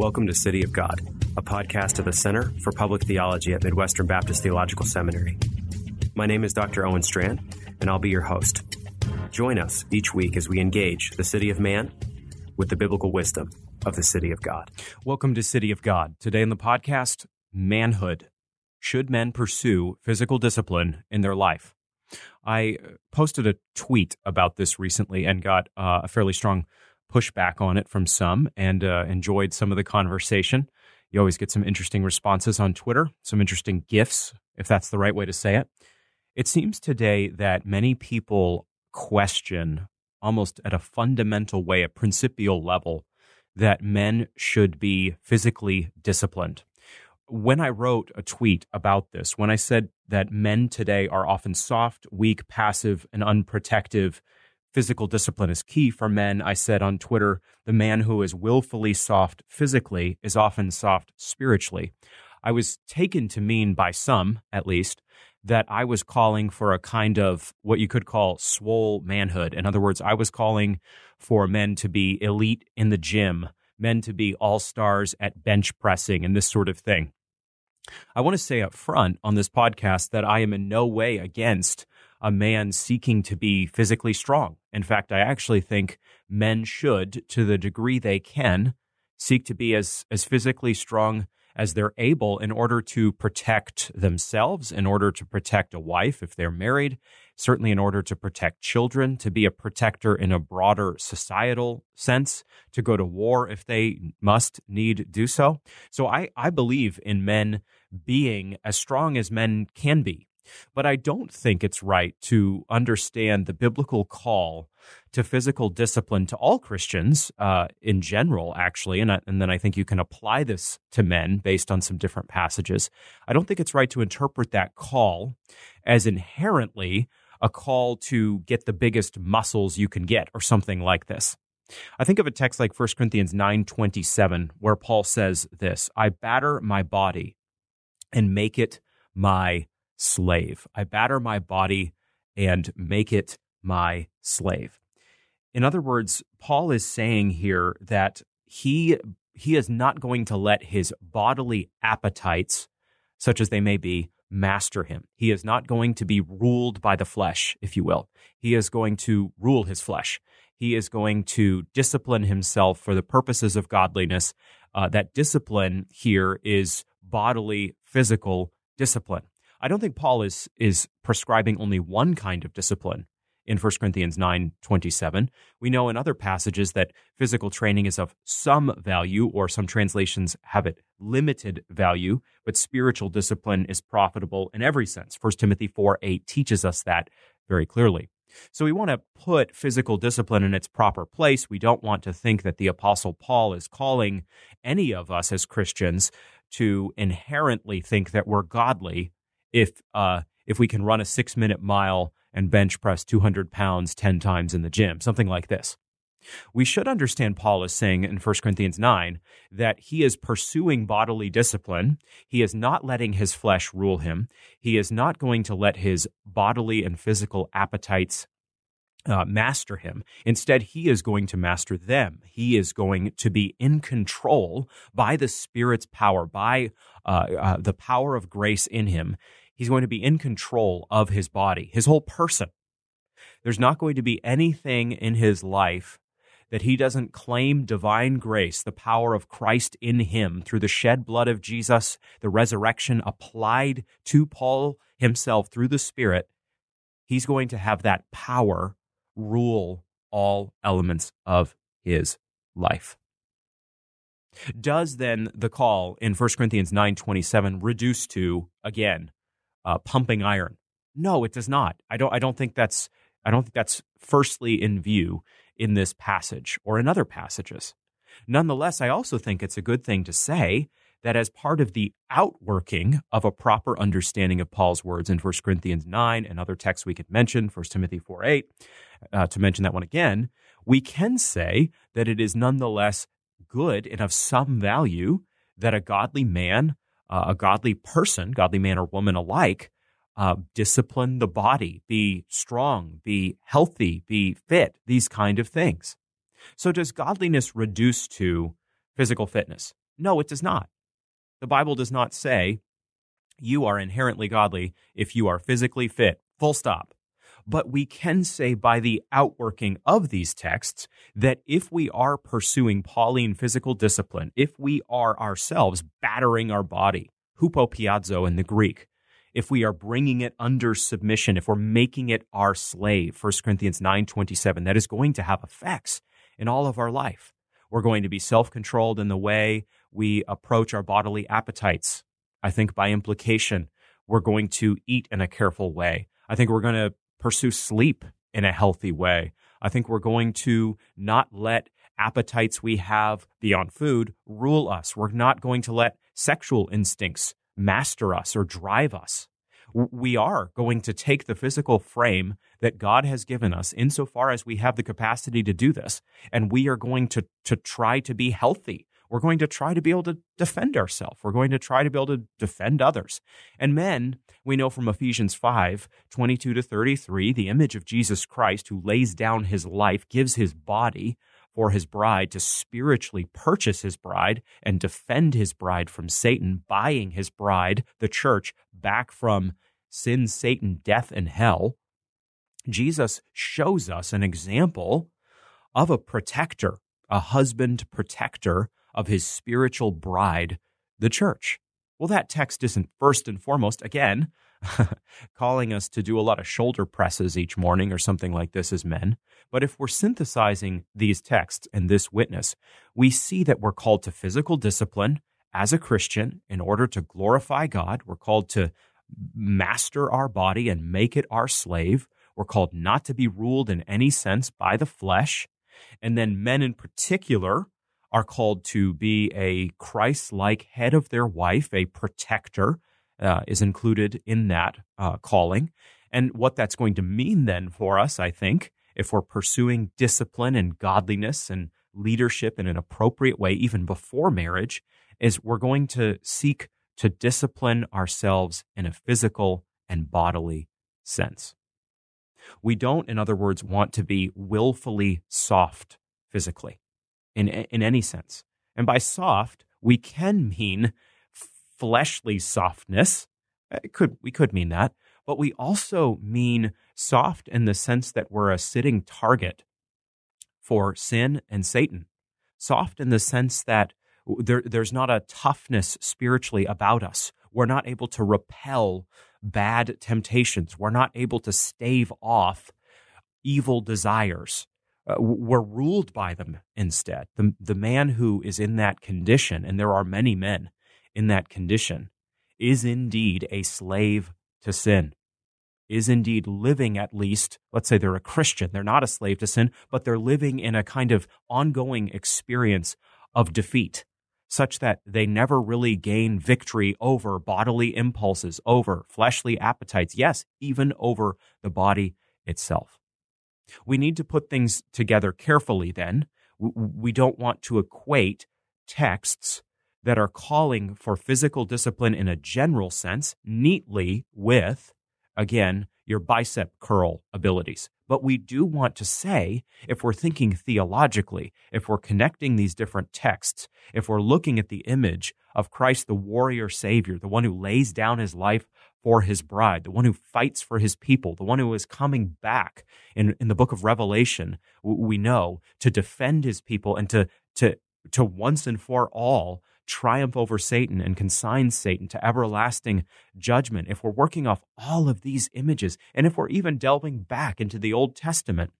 Welcome to City of God, a podcast of the Center for Public Theology at Midwestern Baptist Theological Seminary. My name is Dr. Owen Strachan, and I'll be your host. Join us each week as we engage the city of man with the biblical wisdom of the city of God. Welcome to City of God. Today in the podcast, manhood. Should men pursue physical discipline in their life? I posted a tweet about this recently and got uh, a fairly strong pushback on it from some and uh, enjoyed some of the conversation. You always get some interesting responses on Twitter, some interesting gifts, if that's the right way to say it. It seems today that many people question almost at a fundamental way, a principial level, that men should be physically disciplined. When I wrote a tweet about this, when I said that men today are often soft, weak, passive, and unprotective, physical discipline is key for men. I said on Twitter, the man who is willfully soft physically is often soft spiritually. I was taken to mean by some, at least, that I was calling for a kind of what you could call swole manhood. In other words, I was calling for men to be elite in the gym, men to be all stars at bench pressing and this sort of thing. I want to say up front on this podcast that I am in no way against a man seeking to be physically strong. In fact, I actually think men should, to the degree they can, seek to be as, as physically strong as they're able in order to protect themselves, in order to protect a wife if they're married, certainly in order to protect children, to be a protector in a broader societal sense, to go to war if they must need do so. So I, I believe in men being as strong as men can be but I don't think it's right to understand the biblical call to physical discipline to all Christians uh, in general, actually. And, I, and then I think you can apply this to men based on some different passages. I don't think it's right to interpret that call as inherently a call to get the biggest muscles you can get or something like this. I think of a text like 1 Corinthians 9:27 where Paul says this, I batter my body and make it my slave. I batter my body and make it my slave. In other words, Paul is saying here that he he is not going to let his bodily appetites, such as they may be, master him. He is not going to be ruled by the flesh, if you will. He is going to rule his flesh. He is going to discipline himself for the purposes of godliness. Uh, that discipline here is bodily, physical discipline. I don't think Paul is is prescribing only one kind of discipline in 1 Corinthians 9:27. We know in other passages that physical training is of some value or some translations have it limited value, but spiritual discipline is profitable in every sense. 1 Timothy 4:8 teaches us that very clearly. So we want to put physical discipline in its proper place. We don't want to think that the apostle Paul is calling any of us as Christians to inherently think that we're godly if uh, if we can run a six minute mile and bench press 200 pounds 10 times in the gym, something like this. We should understand Paul is saying in 1 Corinthians 9 that he is pursuing bodily discipline. He is not letting his flesh rule him. He is not going to let his bodily and physical appetites uh, master him. Instead, he is going to master them. He is going to be in control by the Spirit's power, by uh, uh, the power of grace in him. He's going to be in control of his body, his whole person. There's not going to be anything in his life that he doesn't claim divine grace, the power of Christ in him through the shed blood of Jesus, the resurrection applied to Paul himself through the Spirit. He's going to have that power rule all elements of his life. Does then the call in 1 Corinthians 9:27 reduce to again uh, pumping iron. No, it does not. I don't. I don't think that's. I don't think that's firstly in view in this passage or in other passages. Nonetheless, I also think it's a good thing to say that as part of the outworking of a proper understanding of Paul's words in 1 Corinthians 9 and other texts we could mention, 1 Timothy 4 8, uh, to mention that one again, we can say that it is nonetheless good and of some value that a godly man, uh, a godly person, godly man or woman alike, uh, discipline the body, be strong, be healthy, be fit, these kind of things. So, does godliness reduce to physical fitness? No, it does not. The Bible does not say you are inherently godly if you are physically fit, full stop. But we can say by the outworking of these texts that if we are pursuing Pauline physical discipline, if we are ourselves battering our body, hupopiazo in the Greek, if we are bringing it under submission, if we're making it our slave, 1 Corinthians 9:27, that is going to have effects in all of our life. We're going to be self-controlled in the way we approach our bodily appetites. I think by implication, we're going to eat in a careful way. I think we're going to pursue sleep in a healthy way. I think we're going to not let appetites we have beyond food rule us. We're not going to let sexual instincts master us or drive us. We are going to take the physical frame that God has given us insofar as we have the capacity to do this, and we are going to, to try to be healthy. We're going to try to be able to defend ourselves. We're going to try to be able to defend others. And men, we know from Ephesians 5 22 to 33, the image of Jesus Christ who lays down his life, gives his body for his bride to spiritually purchase his bride and defend his bride from Satan, buying his bride, the church, back from sin, Satan, death, and hell. Jesus shows us an example of a protector, a husband protector of his spiritual bride, the church. Well, that text isn't first and foremost, again, calling us to do a lot of shoulder presses each morning or something like this as men. But if we're synthesizing these texts and this witness, we see that we're called to physical discipline as a Christian in order to glorify God. We're called to master our body and make it our slave. We're called not to be ruled in any sense by the flesh. And then men in particular are called to be a Christ like head of their wife, a protector, uh, is included in that uh, calling. And what that's going to mean then for us, I think, if we're pursuing discipline and godliness and leadership in an appropriate way, even before marriage, is we're going to seek to discipline ourselves in a physical and bodily sense. We don't, in other words, want to be willfully soft physically in, in any sense. And by soft, we can mean fleshly softness. It could, we could mean that, but we also mean soft in the sense that we're a sitting target for sin and Satan. Soft in the sense that there, there's not a toughness spiritually about us. We're not able to repel bad temptations. We're not able to stave off evil desires. Uh, we're ruled by them instead. The, the man who is in that condition, and there are many men in that condition, is indeed a slave to sin, is indeed living at least, let's say they're a Christian, they're not a slave to sin, but they're living in a kind of ongoing experience of defeat, such that they never really gain victory over bodily impulses, over fleshly appetites, yes, even over the body itself. We need to put things together carefully then. We don't want to equate texts that are calling for physical discipline in a general sense neatly with, again, your bicep curl abilities. But we do want to say, if we're thinking theologically, if we're connecting these different texts, if we're looking at the image of Christ, the warrior savior, the one who lays down his life for his bride, the one who fights for his people, the one who is coming back in, in the book of Revelation, we know, to defend his people and to, to, to once and for all triumph over Satan and consign Satan to everlasting judgment. If we're working off all of these images, and if we're even delving back into the Old Testament,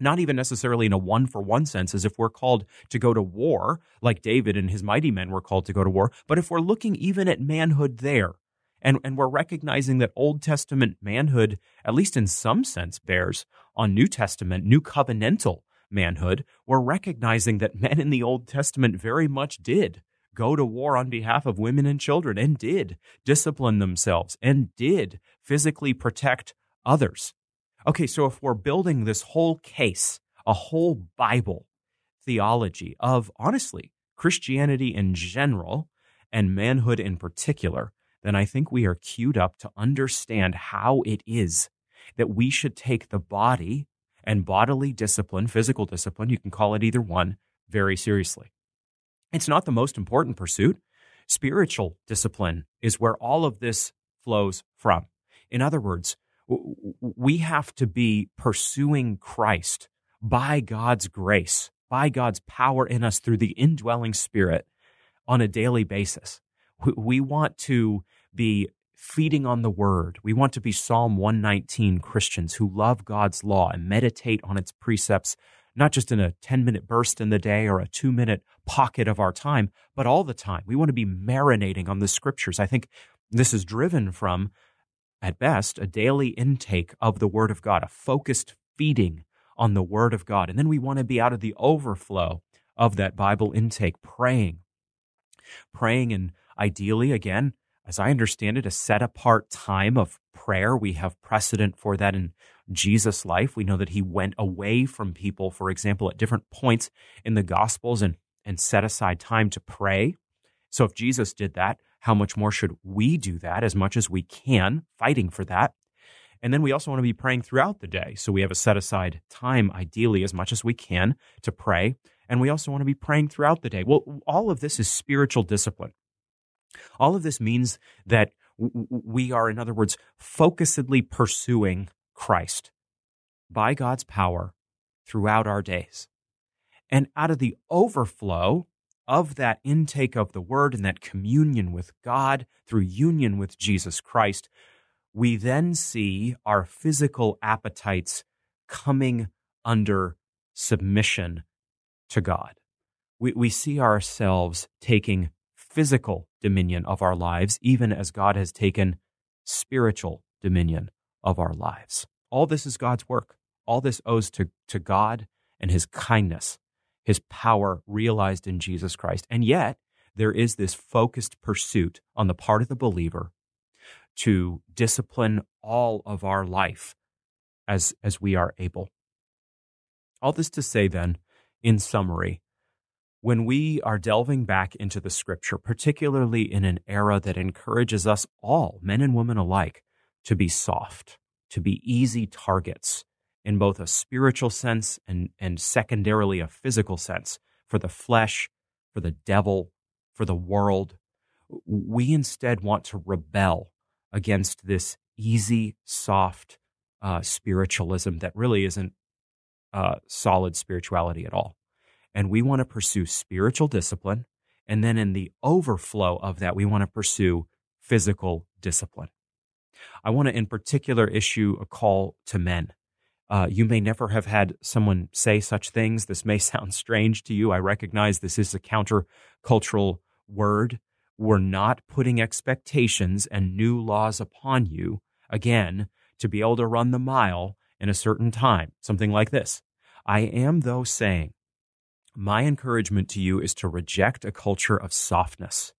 not even necessarily in a one for one sense, as if we're called to go to war, like David and his mighty men were called to go to war, but if we're looking even at manhood there, and, and we're recognizing that Old Testament manhood, at least in some sense, bears on New Testament, new covenantal manhood, we're recognizing that men in the Old Testament very much did go to war on behalf of women and children and did discipline themselves and did physically protect others. Okay, so if we're building this whole case, a whole Bible theology of honestly Christianity in general and manhood in particular, then I think we are queued up to understand how it is that we should take the body and bodily discipline, physical discipline, you can call it either one, very seriously. It's not the most important pursuit. Spiritual discipline is where all of this flows from. In other words, we have to be pursuing Christ by God's grace, by God's power in us through the indwelling spirit on a daily basis. We want to be feeding on the word. We want to be Psalm 119 Christians who love God's law and meditate on its precepts, not just in a 10 minute burst in the day or a two minute pocket of our time, but all the time. We want to be marinating on the scriptures. I think this is driven from at best, a daily intake of the Word of God, a focused feeding on the Word of God. And then we want to be out of the overflow of that Bible intake, praying. Praying, and ideally, again, as I understand it, a set apart time of prayer. We have precedent for that in Jesus' life. We know that he went away from people, for example, at different points in the Gospels and, and set aside time to pray. So if Jesus did that, how much more should we do that as much as we can, fighting for that? And then we also want to be praying throughout the day. So we have a set aside time, ideally, as much as we can to pray. And we also want to be praying throughout the day. Well, all of this is spiritual discipline. All of this means that we are, in other words, focusedly pursuing Christ by God's power throughout our days. And out of the overflow of that intake of the word and that communion with God through union with Jesus Christ, we then see our physical appetites coming under submission to God. We, we see ourselves taking physical dominion of our lives, even as God has taken spiritual dominion of our lives. All this is God's work. All this owes to, to God and his kindness his power realized in Jesus Christ. And yet, there is this focused pursuit on the part of the believer to discipline all of our life as, as we are able. All this to say, then, in summary, when we are delving back into the scripture, particularly in an era that encourages us all, men and women alike, to be soft, to be easy targets, in both a spiritual sense and, and secondarily a physical sense for the flesh, for the devil, for the world. We instead want to rebel against this easy, soft uh, spiritualism that really isn't uh, solid spirituality at all. And we want to pursue spiritual discipline. And then in the overflow of that, we want to pursue physical discipline. I want to, in particular, issue a call to men uh, you may never have had someone say such things. This may sound strange to you. I recognize this is a countercultural word. We're not putting expectations and new laws upon you, again, to be able to run the mile in a certain time. Something like this. I am, though, saying, my encouragement to you is to reject a culture of softness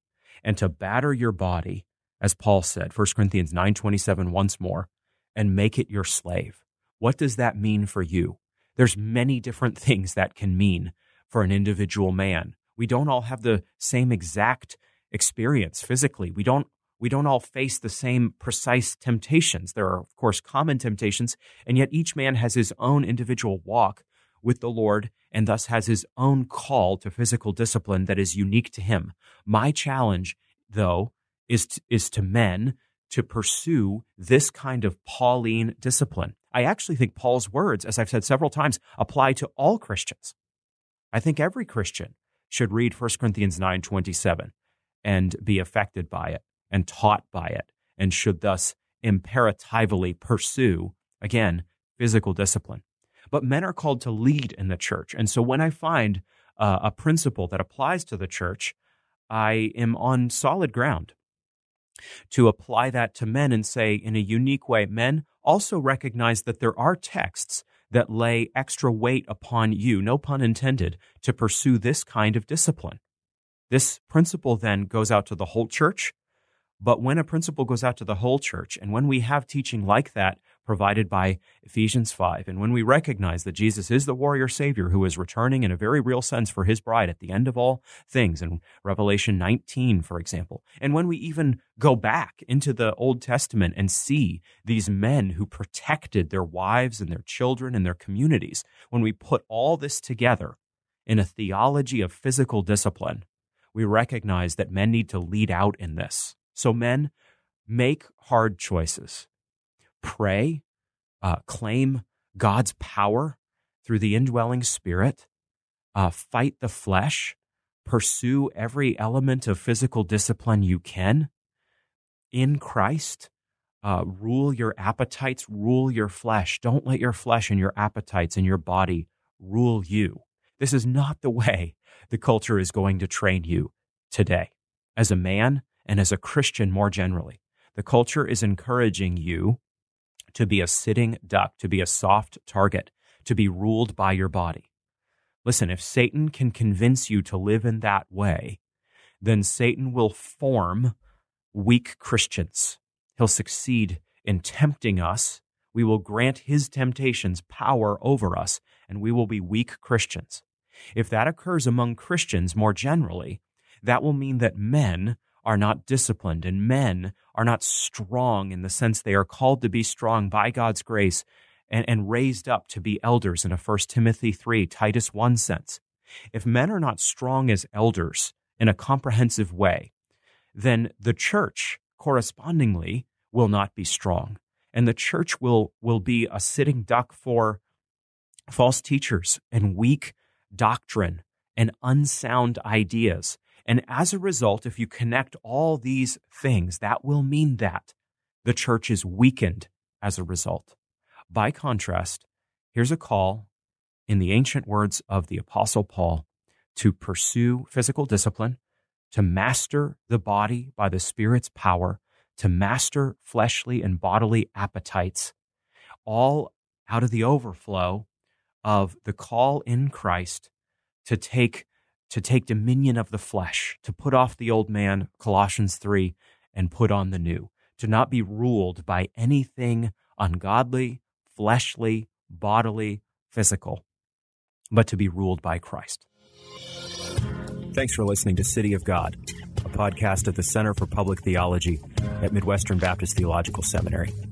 and to batter your body, as Paul said, 1 Corinthians 9.27 once more, and make it your slave what does that mean for you? There's many different things that can mean for an individual man. We don't all have the same exact experience physically. We don't we don't all face the same precise temptations. There are of course common temptations, and yet each man has his own individual walk with the Lord and thus has his own call to physical discipline that is unique to him. My challenge though is to, is to men to pursue this kind of Pauline discipline. I actually think Paul's words, as I've said several times, apply to all Christians. I think every Christian should read 1 Corinthians 9:27 and be affected by it and taught by it and should thus imperatively pursue again physical discipline. But men are called to lead in the church. And so when I find uh, a principle that applies to the church, I am on solid ground to apply that to men and say in a unique way, men, also recognize that there are texts that lay extra weight upon you, no pun intended, to pursue this kind of discipline. This principle then goes out to the whole church. But when a principle goes out to the whole church, and when we have teaching like that provided by Ephesians 5. And when we recognize that Jesus is the warrior savior who is returning in a very real sense for his bride at the end of all things in Revelation 19, for example, and when we even go back into the Old Testament and see these men who protected their wives and their children and their communities, when we put all this together in a theology of physical discipline, we recognize that men need to lead out in this. So, men, make hard choices pray, uh, claim God's power through the indwelling spirit, uh, fight the flesh, pursue every element of physical discipline you can in Christ. Uh, rule your appetites, rule your flesh. Don't let your flesh and your appetites and your body rule you. This is not the way the culture is going to train you today as a man and as a Christian more generally. The culture is encouraging you to be a sitting duck, to be a soft target, to be ruled by your body. Listen, if Satan can convince you to live in that way, then Satan will form weak Christians. He'll succeed in tempting us. We will grant his temptations power over us, and we will be weak Christians. If that occurs among Christians more generally, that will mean that men are not disciplined and men are not strong in the sense they are called to be strong by God's grace and, and raised up to be elders in a 1 Timothy 3, Titus 1 sense. If men are not strong as elders in a comprehensive way, then the church correspondingly will not be strong. And the church will, will be a sitting duck for false teachers and weak doctrine and unsound ideas and as a result, if you connect all these things, that will mean that the church is weakened as a result. By contrast, here's a call in the ancient words of the Apostle Paul to pursue physical discipline, to master the body by the Spirit's power, to master fleshly and bodily appetites, all out of the overflow of the call in Christ to take to take dominion of the flesh, to put off the old man, Colossians 3, and put on the new, to not be ruled by anything ungodly, fleshly, bodily, physical, but to be ruled by Christ. Thanks for listening to City of God, a podcast at the Center for Public Theology at Midwestern Baptist Theological Seminary.